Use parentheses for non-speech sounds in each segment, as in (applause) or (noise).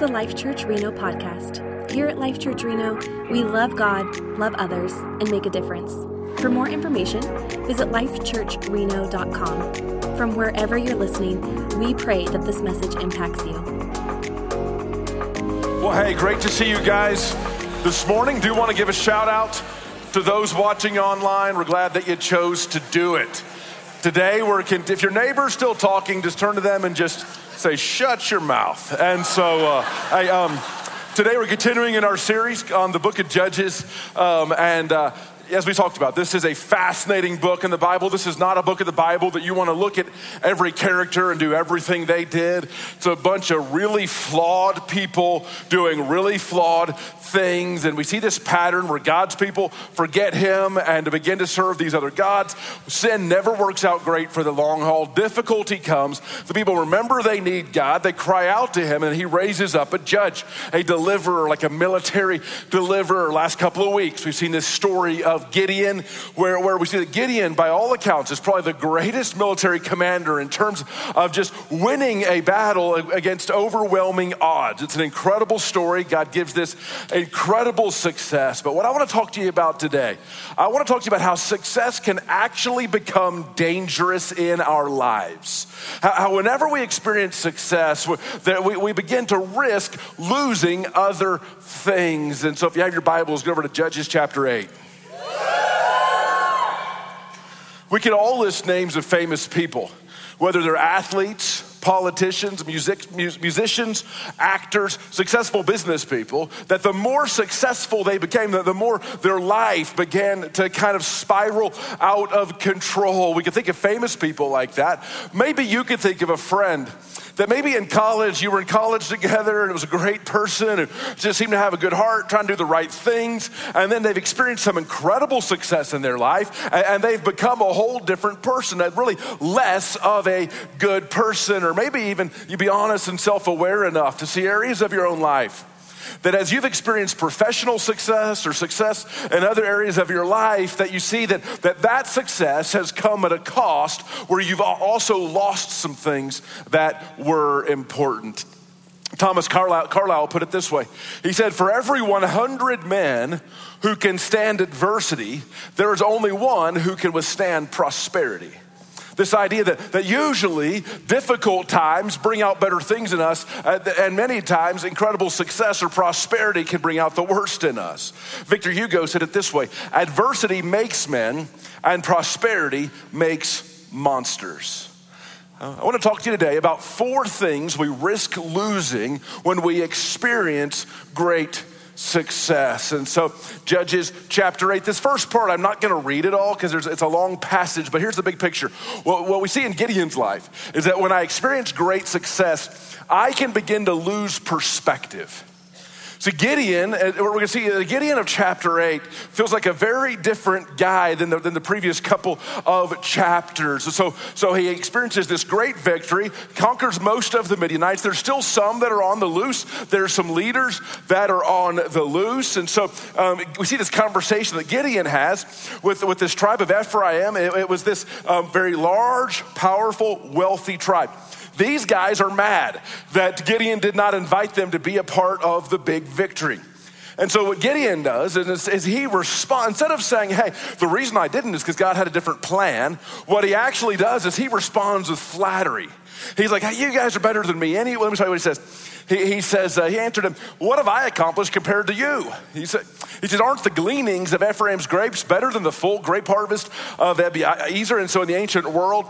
the Life Church Reno podcast. Here at Life Church Reno, we love God, love others, and make a difference. For more information, visit lifechurchreno.com. From wherever you're listening, we pray that this message impacts you. Well, hey, great to see you guys this morning. Do want to give a shout out to those watching online. We're glad that you chose to do it. Today, we're if your neighbor's still talking, just turn to them and just say, "Shut your mouth." And so, uh, I, um, today we're continuing in our series on the Book of Judges, um, and. Uh, as we talked about, this is a fascinating book in the Bible. This is not a book of the Bible that you want to look at every character and do everything they did. It's a bunch of really flawed people doing really flawed things. And we see this pattern where God's people forget Him and begin to serve these other gods. Sin never works out great for the long haul. Difficulty comes. The people remember they need God. They cry out to Him, and He raises up a judge, a deliverer, like a military deliverer. Last couple of weeks, we've seen this story of Gideon, where, where we see that Gideon, by all accounts, is probably the greatest military commander in terms of just winning a battle against overwhelming odds. It's an incredible story. God gives this incredible success. But what I want to talk to you about today, I want to talk to you about how success can actually become dangerous in our lives. How, how whenever we experience success, that we, we begin to risk losing other things. And so if you have your Bibles, go over to Judges chapter 8. We can all list names of famous people, whether they're athletes, politicians, music, musicians, actors, successful business people, that the more successful they became, the more their life began to kind of spiral out of control. We could think of famous people like that. Maybe you could think of a friend that maybe in college, you were in college together and it was a great person and just seemed to have a good heart, trying to do the right things. And then they've experienced some incredible success in their life and they've become a whole different person, really less of a good person. Or maybe even you'd be honest and self aware enough to see areas of your own life that as you've experienced professional success or success in other areas of your life that you see that that, that success has come at a cost where you've also lost some things that were important. Thomas carlyle, carlyle put it this way. He said for every 100 men who can stand adversity there is only one who can withstand prosperity this idea that, that usually difficult times bring out better things in us, uh, and many times incredible success or prosperity can bring out the worst in us. Victor Hugo said it this way adversity makes men, and prosperity makes monsters. Uh, I want to talk to you today about four things we risk losing when we experience great success. And so, Judges chapter 8, this first part, I'm not going to read it all because it's a long passage, but here's the big picture. What, what we see in Gideon's life is that when I experience great success, I can begin to lose perspective. So Gideon, uh, we're going to see the Gideon of chapter 8 feels like a very different guy than the, than the previous couple of chapters. So, so he experiences this great victory, conquers most of the Midianites. There's still some that are on the loose. There's some leaders that are on the loose. And so um, we see this conversation that Gideon has with, with this tribe of Ephraim. It, it was this um, very large, powerful, wealthy tribe. These guys are mad that Gideon did not invite them to be a part of the big victory. And so what Gideon does is, is, he responds, instead of saying, hey, the reason I didn't is because God had a different plan, what he actually does is he responds with flattery. He's like, hey, you guys are better than me. Any, let me tell you what he says. He, he says, uh, he answered him, what have I accomplished compared to you? He said, he said, aren't the gleanings of Ephraim's grapes better than the full grape harvest of Abiezer? And so in the ancient world,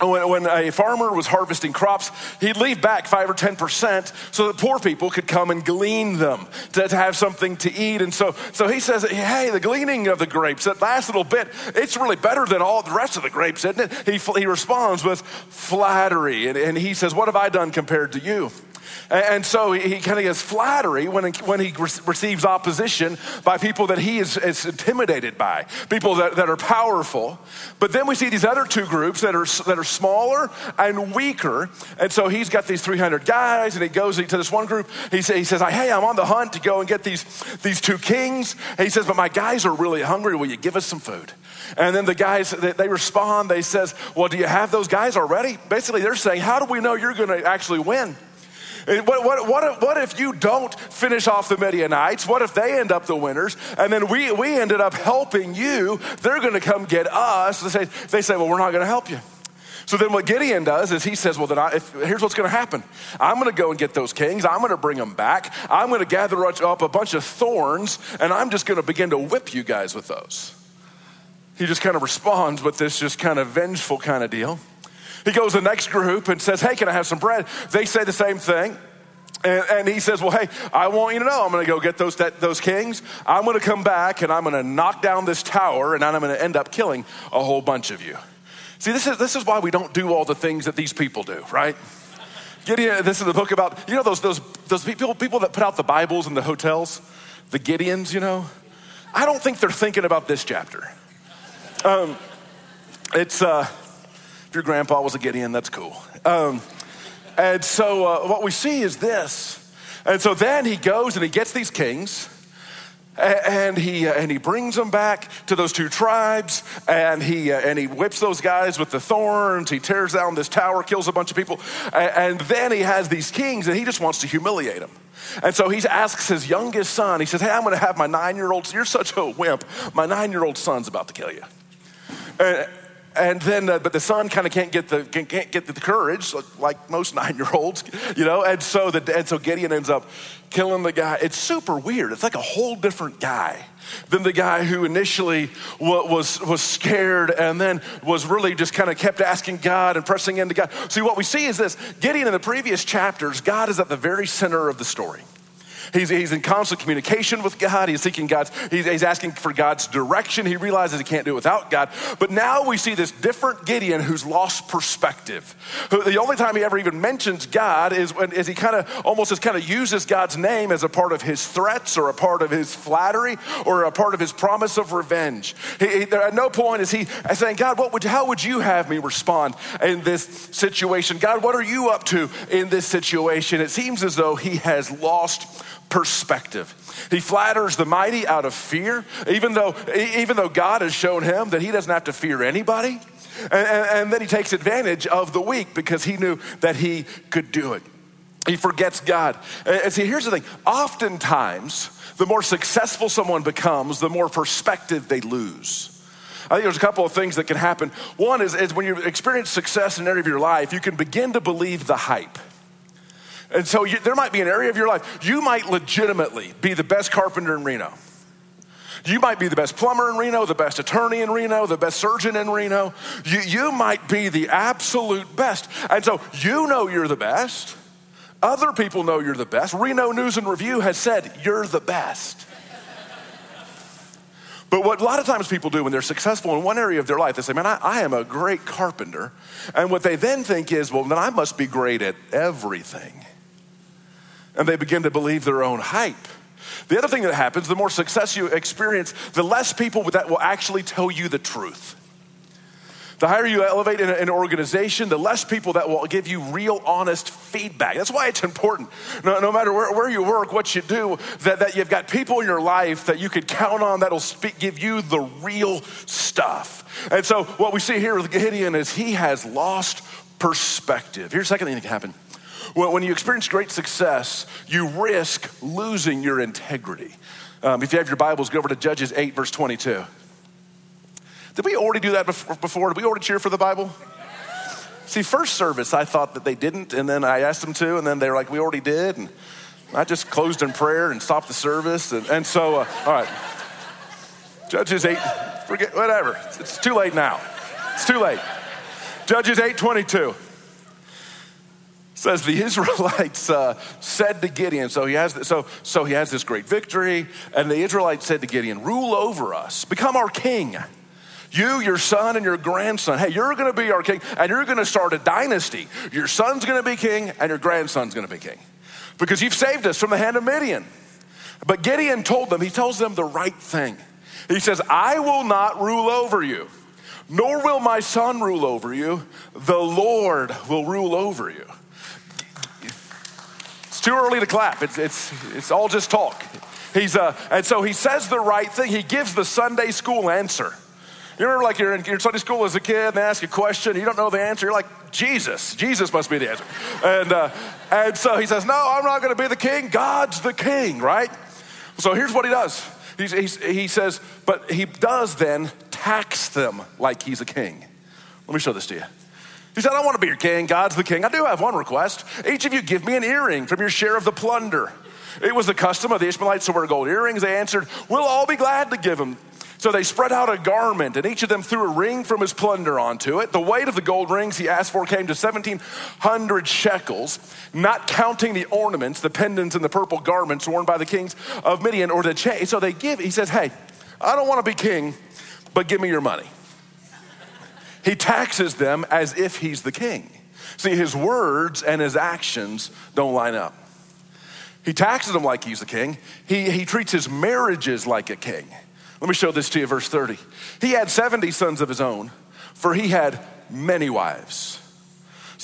when, a farmer was harvesting crops, he'd leave back five or 10% so that poor people could come and glean them to, to, have something to eat. And so, so he says, Hey, the gleaning of the grapes, that last little bit, it's really better than all the rest of the grapes, isn't it? He, he responds with flattery. And, and he says, What have I done compared to you? And so he kind of gets flattery when, when he receives opposition by people that he is, intimidated by, people that, that are powerful. But then we see these other two groups that are, that are smaller and weaker. And so he's got these 300 guys, and he goes to this one group. He, say, he says, Hey, I'm on the hunt to go and get these, these two kings. And he says, But my guys are really hungry. Will you give us some food? And then the guys, they respond. They says, Well, do you have those guys already? Basically, they're saying, How do we know you're going to actually win? What, what, what, if, what if you don't finish off the Midianites? What if they end up the winners? And then we, we ended up helping you. They're going to come get us. They say, they say, well, we're not going to help you. So then what Gideon does is he says, well, then I, if, here's what's going to happen. I'm going to go and get those kings. I'm going to bring them back. I'm going to gather up a bunch of thorns, and I'm just going to begin to whip you guys with those. He just kind of responds with this just kind of vengeful kind of deal. He goes to the next group and says, hey, can I have some bread? They say the same thing. And, and, he says, Well, hey, I want you to know I'm going to go get those, that, those kings. I'm going to come back and I'm going to knock down this tower and I'm going to end up killing a whole bunch of you. See, this is, this is why we don't do all the things that these people do, right? Gideon, this is the book about, you know, those, those, those people, people that put out the Bibles in the hotels, the Gideons, you know? I don't think they're thinking about this chapter. Um, it's, uh, your grandpa was a Gideon, that's cool. Um, and so uh, what we see is this. And so then he goes and he gets these kings and he, uh, and he brings them back to those two tribes and he, uh, and he whips those guys with the thorns. He tears down this tower kills a bunch of people. And, and then he has these kings and he just wants to humiliate them. And so he asks his youngest son he says hey i'm going to have my nine-year-old you're such a wimp. My nine-year-old son's about to kill you. And, and then, uh, but the son kind of can't get the can't get the courage, like most (laughs) nine year olds, you know. And so the and so Gideon ends up killing the guy. It's super weird. It's like a whole different guy than the guy who initially was was scared and then was really just kind of kept asking God and pressing into God. See, what we see is this: Gideon in the previous chapters, God is at the very center of the story. He's, he's in constant communication with God. He's seeking God's, he's, he's asking for God's direction. He realizes he can't do it without God. But now we see this different Gideon who's lost perspective. The only time he ever even mentions God is when is he kind of almost as kind of uses God's name as a part of his threats or a part of his flattery or a part of his promise of revenge. He, he, at no point is he saying, God, what would, how would you have me respond in this situation? God, what are you up to in this situation? It seems as though he has lost perspective. He flatters the mighty out of fear, even though, even though God has shown him that he doesn't have to fear anybody. And, and, and then he takes advantage of the weak because he knew that he could do it. He forgets God. And see, here's the thing oftentimes, the more successful someone becomes, the more perspective they lose. I think there's a couple of things that can happen. One is, is when you experience success in an area of your life, you can begin to believe the hype. And so you, there might be an area of your life, you might legitimately be the best carpenter in Reno. You might be the best plumber in Reno, the best attorney in Reno, the best surgeon in Reno. You, you might be the absolute best. And so you know you're the best. Other people know you're the best. Reno News and Review has said you're the best. But what a lot of times people do when they're successful in one area of their life, they say, Man, I, I, am a great carpenter. And what they then think is, Well, then I must be great at everything and they begin to believe their own hype. The other thing that happens, the more success you experience, the less people that will actually tell you the truth. The higher you elevate in an organization, the less people that will give you real, honest feedback. That's why it's important, no, no matter where, where, you work, what you do, that, that you've got people in your life that you could count on that'll speak, give you the real stuff. And so, what we see here with Gideon is he has lost perspective. Here's the second thing that can happen when you experience great success, you risk losing your integrity. Um, if you have your Bibles, go over to Judges 8, verse 22. Did we already do that before? Did we already cheer for the Bible? See, first service, I thought that they didn't, and then I asked them to, and then they were like, we already did. And I just closed in prayer and stopped the service. And, and so, uh, all right. Judges 8, forget, whatever. It's too late now. It's too late. Judges 8, 22 says the (laughs) Israelites uh, said to Gideon, so he, has, so, so he has this great victory, and the Israelites said to Gideon, Rule over us, become our king. You, your son, and your grandson. Hey, you're gonna be our king, and you're gonna start a dynasty. Your son's gonna be king, and your grandson's gonna be king. Because you've saved us from the hand of Midian. But Gideon told them, he tells them the right thing. He says, I will not rule over you, nor will my son rule over you. The Lord will rule over you too early to clap. It's, it's, it's all just talk. He's, uh, and so he says the right thing. He gives the Sunday school answer. You remember, like you're in your Sunday school as a kid, and they ask you a question, you don't know the answer. You're like, Jesus, Jesus must be the answer. And uh, and so he says, No, I'm not going to be the king. God's the king, right? So here's what he does. He's, he's, he says, but he does then tax them like he's a king. Let me show this to you. He said, I don't want to be your king. God's the king. I do have one request. Each of you give me an earring from your share of the plunder. It was the custom of the Ishmaelites to wear gold earrings. They answered, We'll all be glad to give them. So they spread out a garment, and each of them threw a ring from his plunder onto it. The weight of the gold rings he asked for came to 1,700 shekels, not counting the ornaments, the pendants, and the purple garments worn by the kings of Midian or the chain. So they give, he says, Hey, I don't want to be king, but give me your money. He taxes them as if he's the king. See, his words and his actions don't line up. He taxes them like he's the king. He, he treats his marriages like a king. Let me show this to you, verse 30. He had 70 sons of his own, for he had many wives.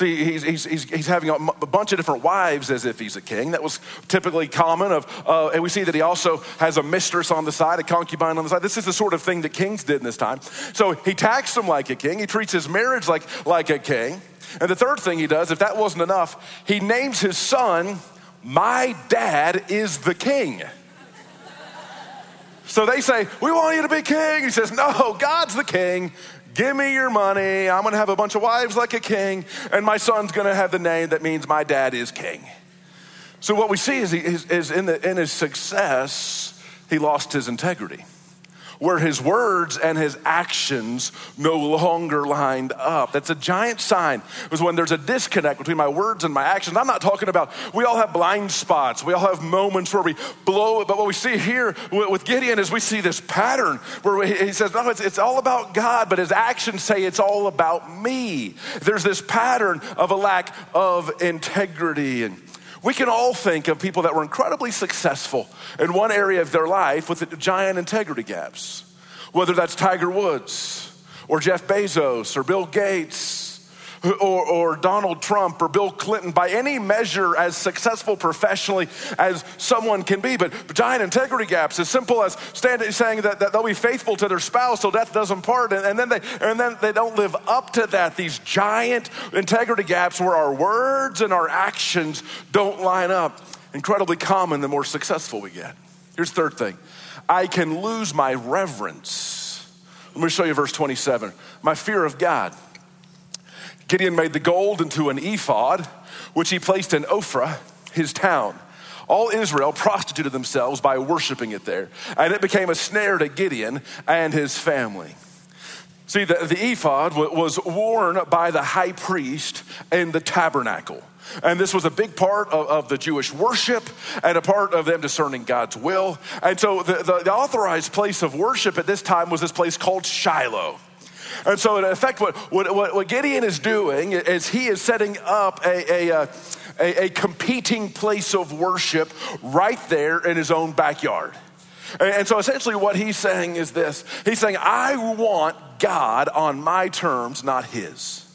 See, he's, he's, he's, he's having a, a, bunch of different wives as if he's a king. That was typically common. Of, uh, and we see that he also has a mistress on the side, a concubine on the side. This is the sort of thing that kings did in this time. So he taxed him like a king. He treats his marriage like, like a king. And the third thing he does, if that wasn't enough, he names his son, My Dad is the King. So they say, We want you to be king. He says, No, God's the king. Give me your money. I'm going to have a bunch of wives like a king, and my son's going to have the name that means my dad is king. So, what we see is, he, is, is in, the, in his success, he lost his integrity where his words and his actions no longer lined up. That's a giant sign, is when there's a disconnect between my words and my actions. I'm not talking about, we all have blind spots, we all have moments where we blow it, but what we see here with Gideon is we see this pattern where he says, no, it's, it's all about God, but his actions say it's all about me. There's this pattern of a lack of integrity. And we can all think of people that were incredibly successful in one area of their life with giant integrity gaps, whether that's Tiger Woods or Jeff Bezos or Bill Gates or, or, Donald Trump or Bill Clinton by any measure as successful professionally as someone can be. But giant integrity gaps, as simple as standing, saying that, that they'll be faithful to their spouse till death does them part, and, and, then they, and then they don't live up to that. These giant integrity gaps where our words and our actions don't line up. Incredibly common the more successful we get. Here's third thing I can lose my reverence. Let me show you verse 27. My fear of God. Gideon made the gold into an ephod, which he placed in Ophrah, his town. All Israel prostituted themselves by worshiping it there, and it became a snare to Gideon and his family. See, the, the ephod was worn by the high priest in the tabernacle. And this was a big part of, of, the Jewish worship and a part of them discerning God's will. And so the, the, the authorized place of worship at this time was this place called Shiloh. And so, in effect, what, what, what Gideon is doing is he is setting up a, a, uh, a, a competing place of worship right there in his own backyard. And so essentially, what he's saying is this He's saying, I want God on my terms, not his.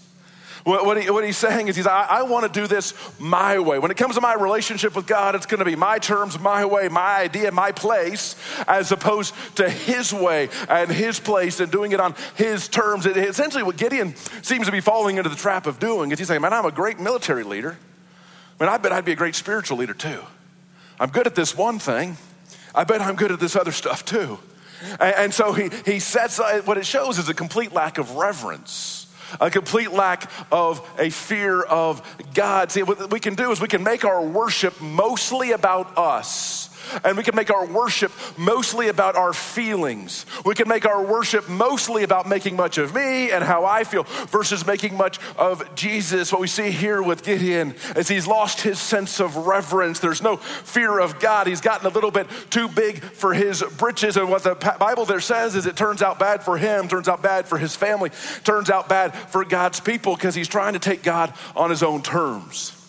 What, what, he, what he's saying is, he's, I, I want to do this my way. When it comes to my relationship with God, it's going to be my terms, my way, my idea, my place, as opposed to his way and his place and doing it on his terms. It, essentially, what Gideon seems to be falling into the trap of doing is he's saying, Man, I'm a great military leader. Man, I bet I'd be a great spiritual leader too. I'm good at this one thing. I bet I'm good at this other stuff too. And, and so he, he sets, uh, what it shows is a complete lack of reverence a complete lack of a fear of God. See, what we can do is we can make our worship mostly about us and we can make our worship mostly about our feelings. We can make our worship mostly about making much of me and how I feel versus making much of Jesus. What we see here with Gideon is he's lost his sense of reverence. There's no fear of God. He's gotten a little bit too big for his britches. And what the Bible there says is it turns out bad for him, turns out bad for his family, turns out bad for God's people because he's trying to take God on his own terms.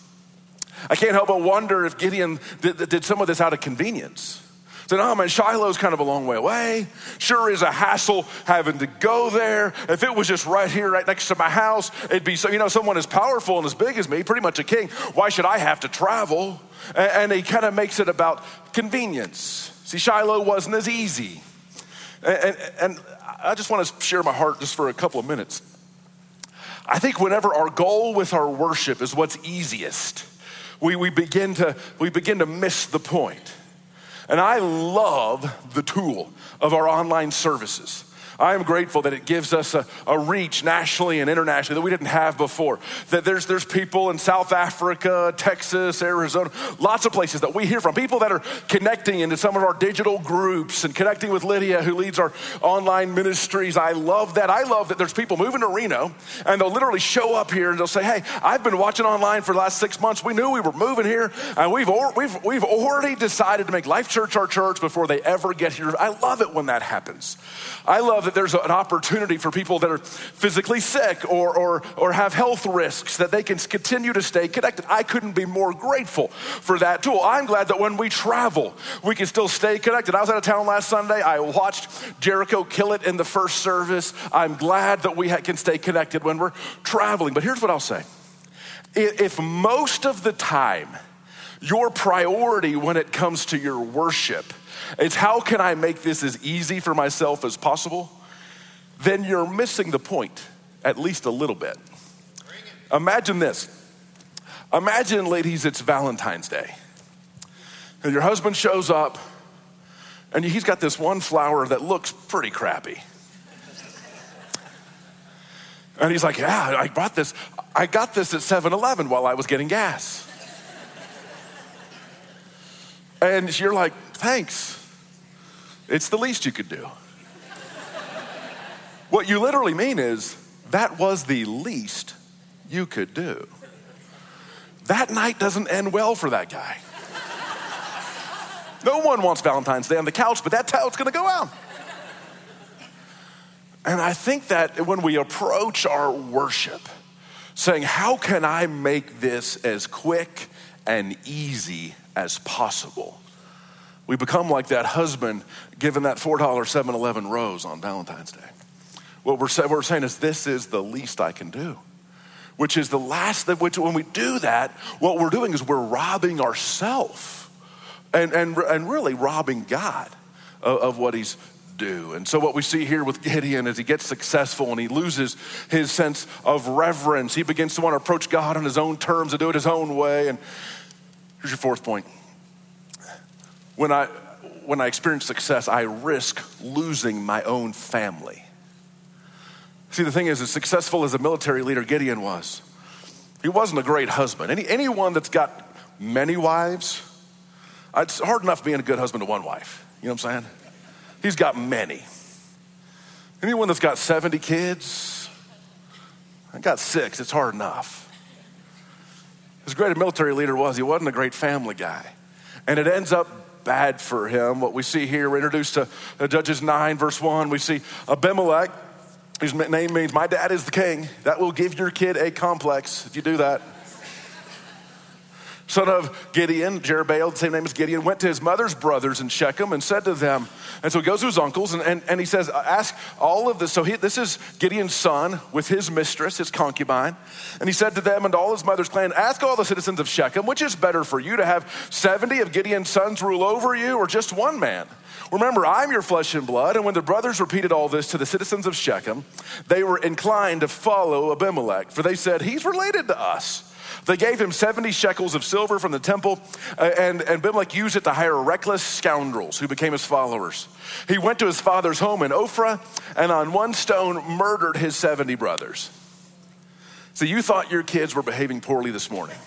I can't help but wonder if Gideon did, did some of this out of convenience. Said, oh man, Shiloh's kind of a long way away. Sure is a hassle having to go there. If it was just right here, right next to my house, it'd be so, you know, someone as powerful and as big as me, pretty much a king. Why should I have to travel? And, and he kind of makes it about convenience. See, Shiloh wasn't as easy. And, and, I just want to share my heart just for a couple of minutes. I think whenever our goal with our worship is what's easiest, we, we, begin to, we begin to miss the point. And I love the tool of our online services. I am grateful that it gives us a, a, reach nationally and internationally that we didn't have before. That there's, there's people in South Africa, Texas, Arizona, lots of places that we hear from. People that are connecting into some of our digital groups and connecting with Lydia, who leads our online ministries. I love that. I love that there's people moving to Reno and they'll literally show up here and they'll say, Hey, I've been watching online for the last six months. We knew we were moving here and we've, we've, we've already decided to make Life Church our church before they ever get here. I love it when that happens. I love that there's an opportunity for people that are physically sick or, or, or have health risks that they can continue to stay connected. I couldn't be more grateful for that tool. I'm glad that when we travel, we can still stay connected. I was out of town last Sunday. I watched Jericho kill it in the first service. I'm glad that we can stay connected when we're traveling. But here's what I'll say if most of the time, your priority when it comes to your worship it's how can I make this as easy for myself as possible? Then you're missing the point, at least a little bit. Imagine this. Imagine, ladies, it's Valentine's Day. And your husband shows up, and he's got this one flower that looks pretty crappy. And he's like, Yeah, I bought this. I got this at 7 Eleven while I was getting gas. And you're like, Thanks. It's the least you could do. what you literally mean is, that was the least you could do. That night doesn't end well for that guy. No one wants Valentine's Day on the couch, but that's how it's gonna go out. And I think that when we approach our worship, saying, How can I make this as quick and easy as possible? We become like that husband given that $4 7 Eleven rose on Valentine's Day. What we're, what we're saying is, this is the least I can do. Which is the last that, which when we do that, what we're doing is we're robbing ourselves and, and, and really robbing God of, of what He's do. And so, what we see here with Gideon is he gets successful and he loses his sense of reverence. He begins to want to approach God on his own terms and do it his own way. And here's your fourth point when I, when I experience success, I risk losing my own family. See, the thing is, as successful as a military leader Gideon was, he wasn't a great husband. Any, anyone that's got many wives, uh, it's hard enough being a good husband to one wife. You know what I'm saying? He's got many. Anyone that's got 70 kids, I got six, it's hard enough. As great a military leader was, he wasn't a great family guy. And it ends up bad for him. What we see here, we're introduced to uh, Judges 9, verse 1. We see Abimelech, whose name means my dad is the king. That will give your kid a complex if you do that son of Gideon, Jerubbaal, same name as Gideon, went to his mother's brothers in Shechem and said to them, and so he goes to his uncles and, and, and he says, uh, ask all of this. So he, this is Gideon's son with his mistress, his concubine. And he said to them and all his mother's clan, ask all the citizens of Shechem, which is better for you to have 70 of Gideon's sons rule over you or just one man? Remember, I'm your flesh and blood. And when the brothers repeated all this to the citizens of Shechem, they were inclined to follow Abimelech, for they said, He's related to us. They gave him 70 shekels of silver from the temple, uh, and, and Abimelech used it to hire reckless scoundrels who became his followers. He went to his father's home in Ophrah and on one stone murdered his 70 brothers. So you thought your kids were behaving poorly this morning.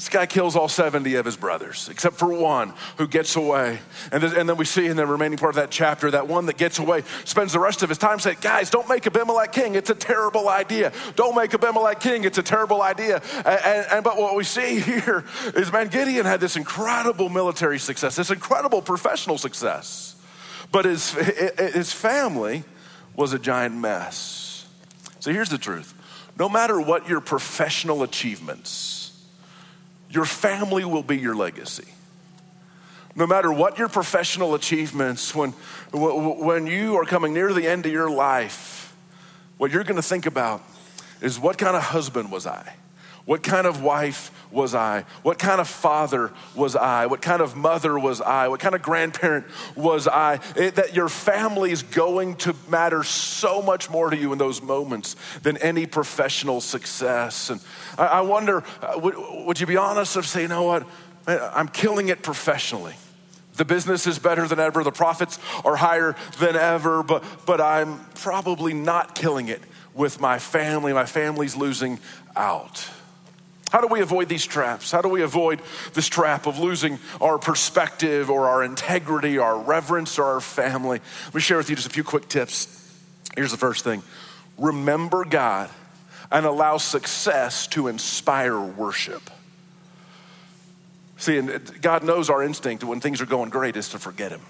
This guy kills all 70 of his brothers, except for one who gets away. And, and then we see in the remaining part of that chapter that one that gets away spends the rest of his time saying, Guys, don't make Abimelech king. It's a terrible idea. Don't make Abimelech king. It's a terrible idea. And, and, and but what we see here is, man, Gideon had this incredible military success, this incredible professional success. But his, his family was a giant mess. So here's the truth no matter what your professional achievements, your family will be your legacy. No matter what your professional achievements, when, when you are coming near the end of your life, what you're gonna think about is what kind of husband was I? What kind of wife was I? What kind of father was I? What kind of mother was I? What kind of grandparent was I? It, that your family is going to matter so much more to you in those moments than any professional success. And I, I wonder, uh, would, would you be honest of say, you know what? I'm killing it professionally. The business is better than ever, the profits are higher than ever, but, but I'm probably not killing it with my family. My family's losing out. How do we avoid these traps? How do we avoid this trap of losing our perspective or our integrity, our reverence, or our family? Let me share with you just a few quick tips. Here's the first thing remember God and allow success to inspire worship. See, and uh, God knows our instinct when things are going great is to forget Him.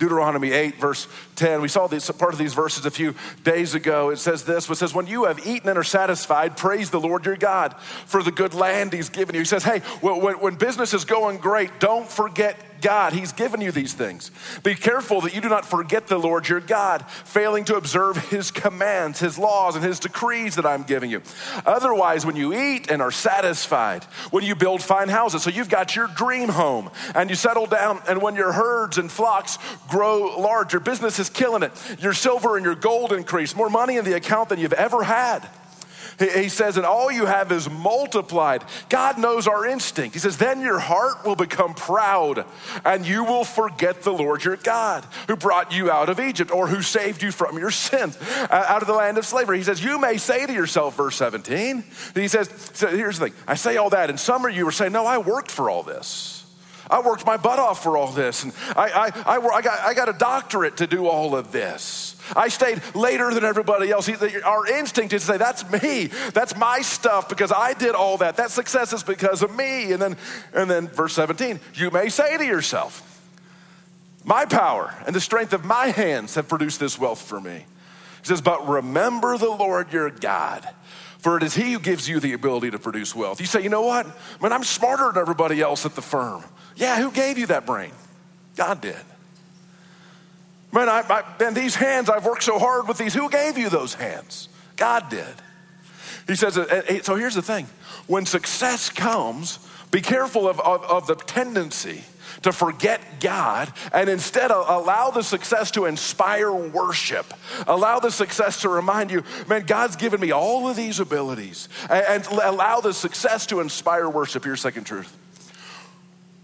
Deuteronomy 8, verse 10. We saw this part of these verses a few days ago. It says this, it says, When you have eaten and are satisfied, praise the Lord your God for the good land he's given you. He says, Hey, when, when business is going great, don't forget God. He's given you these things. Be careful that you do not forget the Lord your God, failing to observe his commands, his laws, and his decrees that I'm giving you. Otherwise, when you eat and are satisfied, when you build fine houses, so you've got your dream home and you settle down, and when your herds and flocks grow large, your business is killing it, your silver and your gold increase, more money in the account than you've ever had. He says, and all you have is multiplied. God knows our instinct. He says, then your heart will become proud and you will forget the Lord your God who brought you out of Egypt or who saved you from your sins out of the land of slavery. He says, you may say to yourself, verse 17, he says, so here's the thing. I say all that, and some of you are saying, no, I worked for all this. I worked my butt off for all this, and I, I, I, I, got, I got a doctorate to do all of this. I stayed later than everybody else. Our instinct is to say, that's me. That's my stuff because I did all that. That success is because of me. And then, and then verse 17, you may say to yourself, my power and the strength of my hands have produced this wealth for me. He says, but remember the Lord your God. For it is he who gives you the ability to produce wealth. You say, you know what? Man, I'm smarter than everybody else at the firm. Yeah, who gave you that brain? God did. Man, I, I, man, these hands, I've worked so hard with these. Who gave you those hands? God did. He says, uh, so here's the thing when success comes, be careful of, of, of the tendency to forget God and instead allow the success to inspire worship. Allow the success to remind you, man, God's given me all of these abilities. And, and allow the success to inspire worship. Here's second truth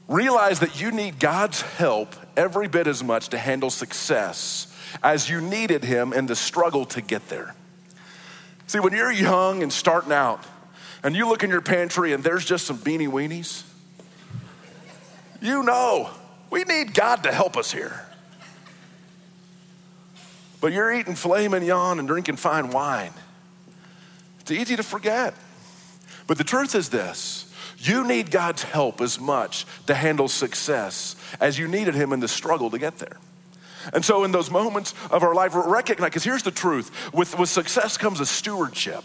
Realize that you need God's help every bit as much to handle success as you needed Him in the struggle to get there. See, when you're young and starting out, and you look in your pantry and there's just some beanie weenies, you know we need God to help us here. But you're eating filet mignon and drinking fine wine. It's easy to forget. But the truth is this you need God's help as much to handle success as you needed Him in the struggle to get there. And so, in those moments of our life, recognize, because here's the truth with, with success comes a stewardship.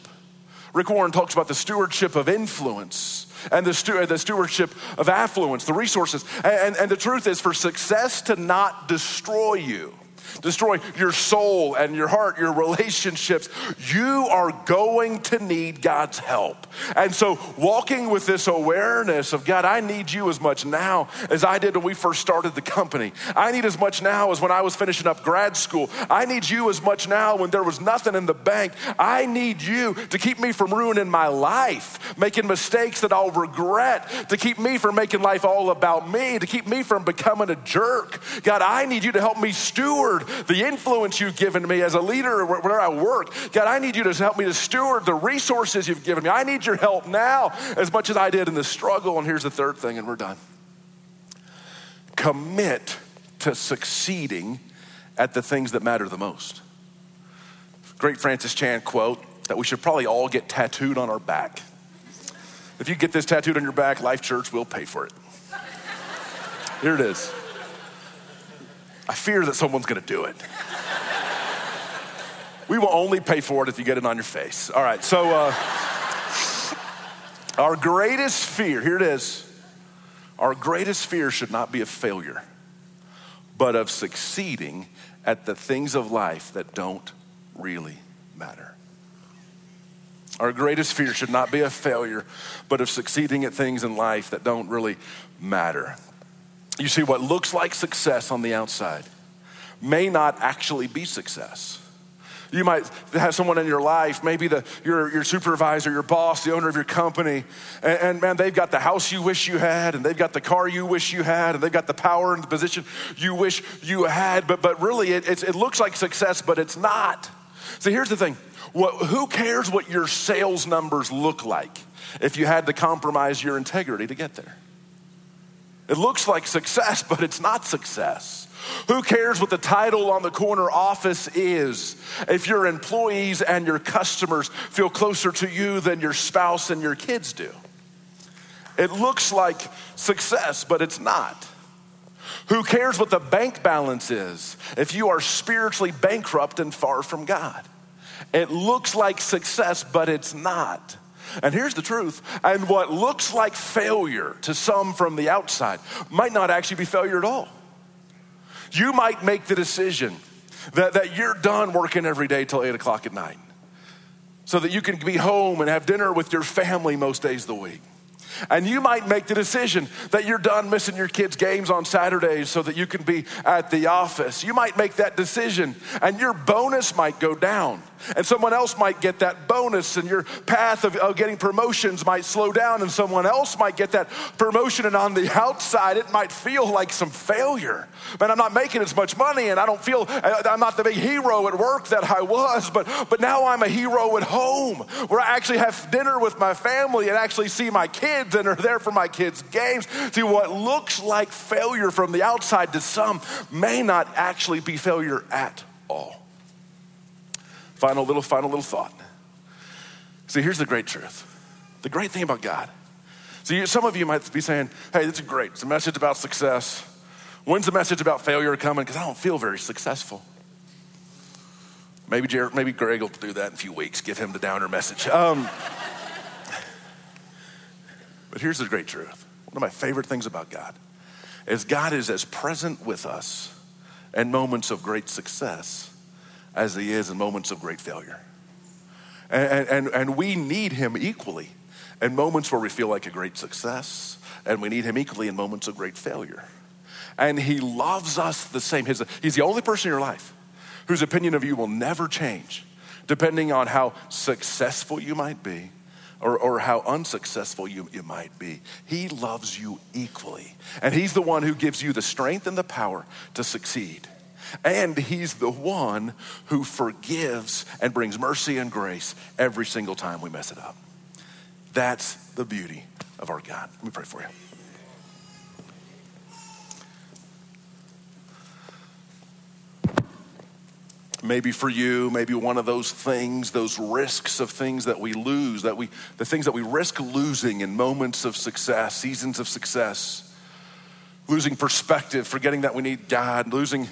Rick Warren talks about the stewardship of influence and the, stu- the stewardship of affluence, the resources. And, and the truth is, for success to not destroy you, destroy your soul and your heart, your relationships, you are going to need God's help. And so, walking with this awareness of God, I need you as much now as I did when we first started the company. I need as much now as when I was finishing up grad school. I need you as much now when there was nothing in the bank. I need you to keep me from ruining my life, making mistakes that I'll regret, to keep me from making life all about me, to keep me from becoming a jerk. God, I need you to help me steward steward the influence you've given me as a leader where I work. God, I need you to help me to steward the resources you've given me. I need your help now as much as I did in the struggle. And here's the third thing, and we're done. Commit to succeeding at the things that matter the most. Great Francis Chan quote that we should probably all get tattooed on our back. If you get this tattooed on your back, Life Church will pay for it. Here it is. I fear that someone's gonna do it. we will only pay for it if you get it on your face. All right, so uh, our greatest fear, here it is. Our greatest fear should not be of failure, but of succeeding at the things of life that don't really matter. Our greatest fear should not be of failure, but of succeeding at things in life that don't really matter. You see, what looks like success on the outside may not actually be success. You might have someone in your life, maybe the, your, your supervisor, your boss, the owner of your company, and, and, man, they've got the house you wish you had, and they've got the car you wish you had, and they've got the power and the position you wish you had, but, but really it, it looks like success, but it's not. So here's the thing what, who cares what your sales numbers look like if you had to compromise your integrity to get there? It looks like success, (laughs) but it's not success. Who cares what the title on the corner office is if your employees and your customers feel closer to you than your spouse and your kids do? It looks like success, but it's not. Who cares what the bank balance is if you are spiritually bankrupt and far from God? It looks like success, but it's not. And here's the truth and what looks like failure to some from the outside might not actually be failure at all. You might make the decision that, that you're done working every day till eight o'clock at night so that you can be home and have dinner with your family most days of the week. And you might make the decision that you're done missing your kids' games on Saturdays so that you can be at the office. You might make that decision, and your bonus might go down and someone else might get that bonus, and your path of, of, getting promotions might slow down, and someone else might get that promotion, and on the outside, it might feel like some failure. Man, I'm not making as much money, and I don't feel I'm not the big hero at work that I was, but but now I'm a hero at home, where I actually have dinner with my family and actually see my kids and are there for my kids' games. See, what looks like failure from the outside to some may not actually be failure at all. Final little, final little thought. See, here's the great truth. The great thing about God. See, some of you might be saying, hey, this is great. It's a message about success. When's the message about failure coming? Because I don't feel very successful. Maybe Jared, maybe Greg will do that in a few weeks. Give him the downer message. Um, but here's the great truth. One of my favorite things about God is God is as present with us in moments of great success as he is in moments of great failure. And, and, and we need him equally in moments where we feel like a great success, and we need him equally in moments of great failure. And he loves us the same. His, he's the only person in your life whose opinion of you will never change, depending on how successful you might be or, or how unsuccessful you, you might be. He loves you equally. And he's the one who gives you the strength and the power to succeed. And He's the one who forgives and brings mercy and grace every single time we mess it up. That's the beauty of our God. Let me pray for you. Maybe for you, maybe one of those things, those risks of things that we lose, that we, the things that we risk losing in moments of success, seasons of success, losing perspective, forgetting that we need God, losing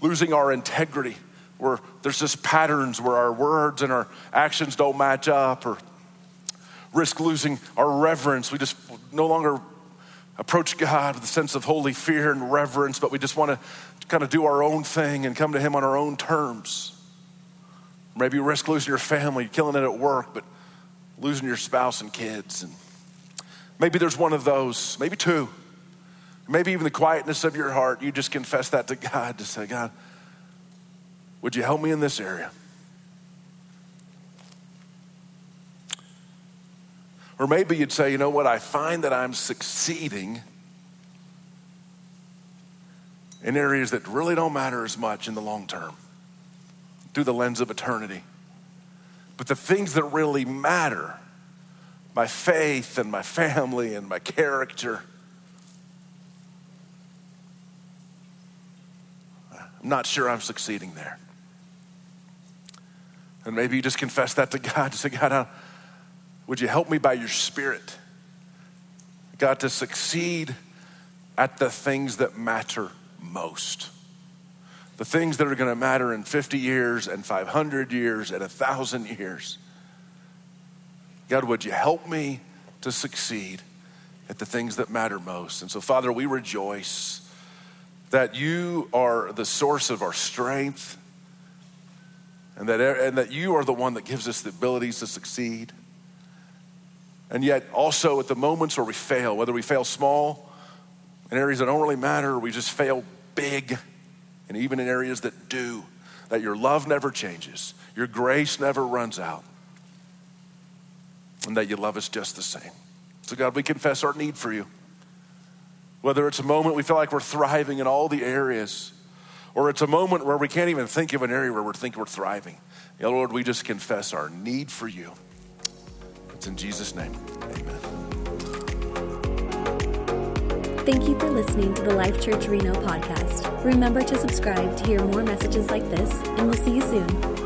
losing our integrity, where there's just patterns where our words and our actions don't match up, or risk losing our reverence. We just no longer approach God with a sense of holy fear and reverence, but we just want to kind of do our own thing and come to Him on our own terms. Maybe you risk losing your family, killing it at work, but losing your spouse and kids. And maybe there's one of those, maybe two. Maybe even the quietness of your heart, you just confess that to (laughs) God to say, God, would you help me in this area? Or maybe you'd say, you know what, I find that I'm succeeding in areas that really don't matter as much in the long term through the lens of eternity. But the things that really matter, my faith and my family and my character, I'm not sure I'm succeeding there. And maybe you just confess that to God. (laughs) Say, God, would you help me by your Spirit, God, to succeed at the things that matter most? The things that are going to matter in 50 years and 500 years and 1,000 years. God, would you help me to succeed at the things that matter most? And so, Father, we rejoice that you are the source of our strength and that, and that you are the one that gives us the abilities to succeed. And yet, also at the moments where we fail, whether we fail small in areas that don't really matter, or we just fail big, and even in areas that do, that your love never changes, your grace never runs out, and that you love us just the same. So, God, we confess our need for you. Whether it's a moment we feel like we're thriving in all the areas, or it's a moment where we can't even think of an area where we think we're thriving. Yeah, Lord, we just confess our need for you. It's in Jesus' name. Amen. Thank you for listening to the Life Church Reno podcast. Remember to subscribe to hear more messages like this, and we'll see you soon.